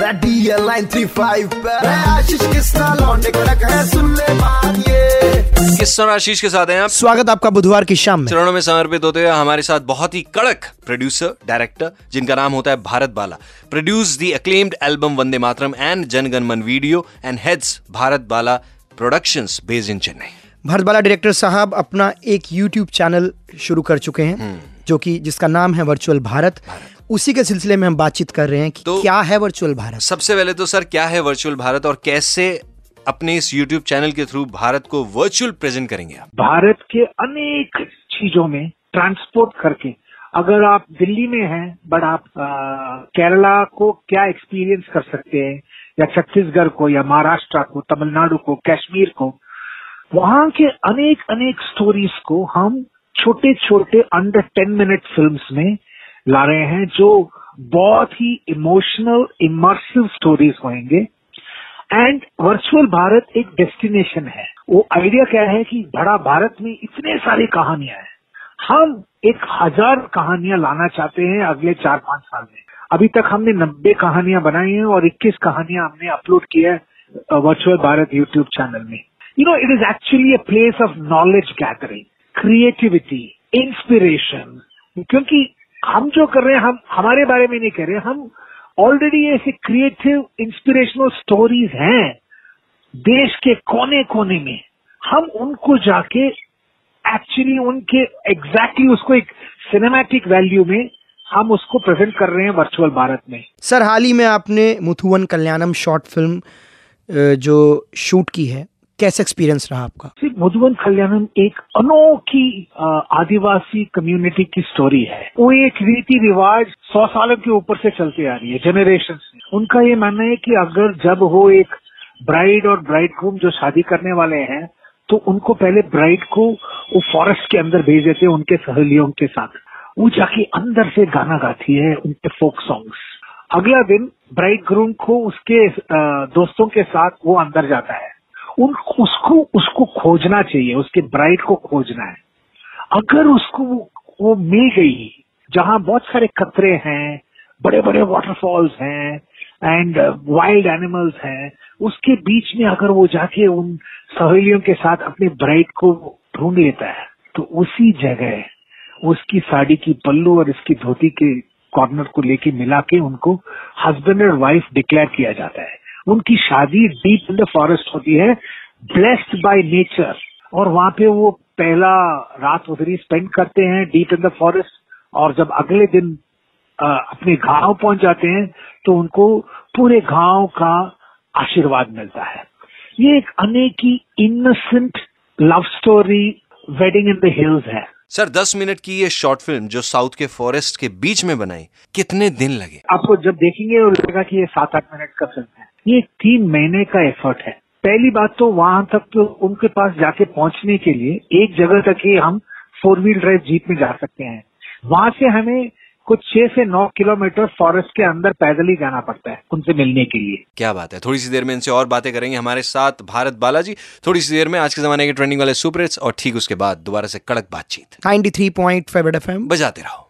Line three five Ashish Kisna लौंडे कड़क है सुन ले बात ये? किस आशीष के साथ हैं आप? स्वागत आपका बुधवार की शाम में। चरणों में समर्पित होते हुए हमारे साथ बहुत ही कड़क प्रोड्यूसर डायरेक्टर जिनका नाम होता है Bharat Bala. Produce the acclaimed album Vande Mataram and Jana Gana Mana video and heads Bharat Bala productions based in Chennai Bharat Bala director साहब अपना एक यूट्यूब चैनल शुरू कर चुके हैं हम्म। जो कि जिसका नाम है वर्चुअल भारत, भारत। उसी के सिलसिले में हम बातचीत कर रहे हैं कि तो- क्या है वर्चुअल भारत? सबसे पहले तो सर क्या है वर्चुअल भारत और कैसे अपने इस यूट्यूब चैनल के थ्रू भारत को वर्चुअल प्रेजेंट करेंगे आप? भारत के अनेक चीज़ों में ट्रांसपोर्ट करके अगर आप दिल्ली में हैं बट आप अ, केरला को क्या एक्सपीरियंस कर सकते हैं या छत्तीसगढ़ को या महाराष्ट्र को तमिलनाडु को कश्मीर को वहाँ के अनेक अनेक स्टोरीज को हम छोटे छोटे अंडर टेन मिनट फिल्म्स में ला रहे हैं, जो बहुत ही इमोशनल इमर्सिव स्टोरीज होंगे एंड वर्चुअल भारत एक डेस्टिनेशन है। वो आइडिया क्या है कि बड़ा भारत में इतने सारी कहानियाँ हैं। हम एक हज़ार कहानियाँ लाना चाहते हैं अगले चार पाँच साल में। अभी तक हमने नब्बे कहानियाँ बनाई हैं और इक्कीस कहानियाँ हमने अपलोड की है वर्चुअल भारत यूट्यूब चैनल में। You know it is actually a place of knowledge gathering creativity inspiration क्योंकि हम जो कर रहे हैं, हम, हमारे बारे में नहीं कह रहे, हम ऑलरेडी ऐसे क्रिएटिव इंस्पिरेशनल स्टोरीज हैं देश के कोने कोने में। हम उनको जाके एक्चुअली उनके एग्जैक्टली exactly उसको एक सिनेमैटिक वैल्यू में हम उसको प्रेजेंट कर रहे हैं वर्चुअल भारत में। सर, हाल ही में आपने मुथुवन कल्याणम शॉर्ट फ़िल्म जो शूट की है कैसा एक्सपीरियंस रहा आपका? मधुबन कल्याणम एक अनोखी आदिवासी कम्युनिटी की स्टोरी है। वो एक रीति रिवाज सौ सालों के ऊपर से चलती आ रही है जनरेशन उनका ये मानना है कि अगर जब वो एक ब्राइड और ब्राइड ग्रूम जो शादी करने वाले हैं तो उनको पहले ब्राइड को वो फॉरेस्ट के अंदर भेज देते हैं, उनके सहेलियों के साथ। वो जाके अंदर से गाना गाती है, उनके फोक सॉन्ग्स अगला दिन ब्राइड ग्रूम को उसके दोस्तों के साथ वो अंदर जाता है। उन उसको उसको खोजना चाहिए उसके ब्राइड को खोजना है। अगर उसको वो, मिल गई जहाँ बहुत सारे कतरे हैं बड़े बड़े वाटरफॉल्स हैं एंड वाइल्ड एनिमल्स हैं उसके बीच में अगर वो जाके उन सहेलियों के साथ अपने ब्राइड को ढूंढ लेता है तो उसी जगह उसकी साड़ी की पल्लू और इसकी धोती के कॉर्नर को लेके मिला के उनको हस्बैंड और वाइफ डिक्लेयर किया जाता है। उनकी शादी डीप इन द फॉरेस्ट होती है ब्लेस्ड बाय नेचर और वहाँ पे वो पहला रात उधर ही स्पेंड करते हैं डीप इन द फॉरेस्ट और जब अगले दिन अ, अपने गाँव पहुँच जाते हैं तो उनको पूरे गाँव का आशीर्वाद मिलता है। ये एक अनेकी innocent love story wedding in the hills है। सर दस मिनट की ये शॉर्ट फ़िल्म जो साउथ के फॉरेस्ट के बीच में बनाई कितने दिन लगे? आपको जब देखेंगे लगेगा कि ये सात आठ मिनट का फ़िल्म है। ये तीन महीने का एफर्ट है। पहली बात तो वहाँ तक तो उनके पास जाके पहुँचने के लिए एक जगह तक ही हम फोर व्हील ड्राइव जीप में जा सकते हैं। वहाँ से हमें कुछ छह से नौ किलोमीटर फॉरेस्ट के अंदर पैदल ही जाना पड़ता है उनसे मिलने के लिए। क्या बात है। थोड़ी सी देर में इनसे और बातें करेंगे हमारे साथ भारत बालाजी। थोड़ी सी देर में आज के जमाने के ट्रेंडिंग वाले सुपर हिट्स और ठीक उसके बाद दोबारा से कड़क बातचीत। 93.5 एफएम बजाते रहो।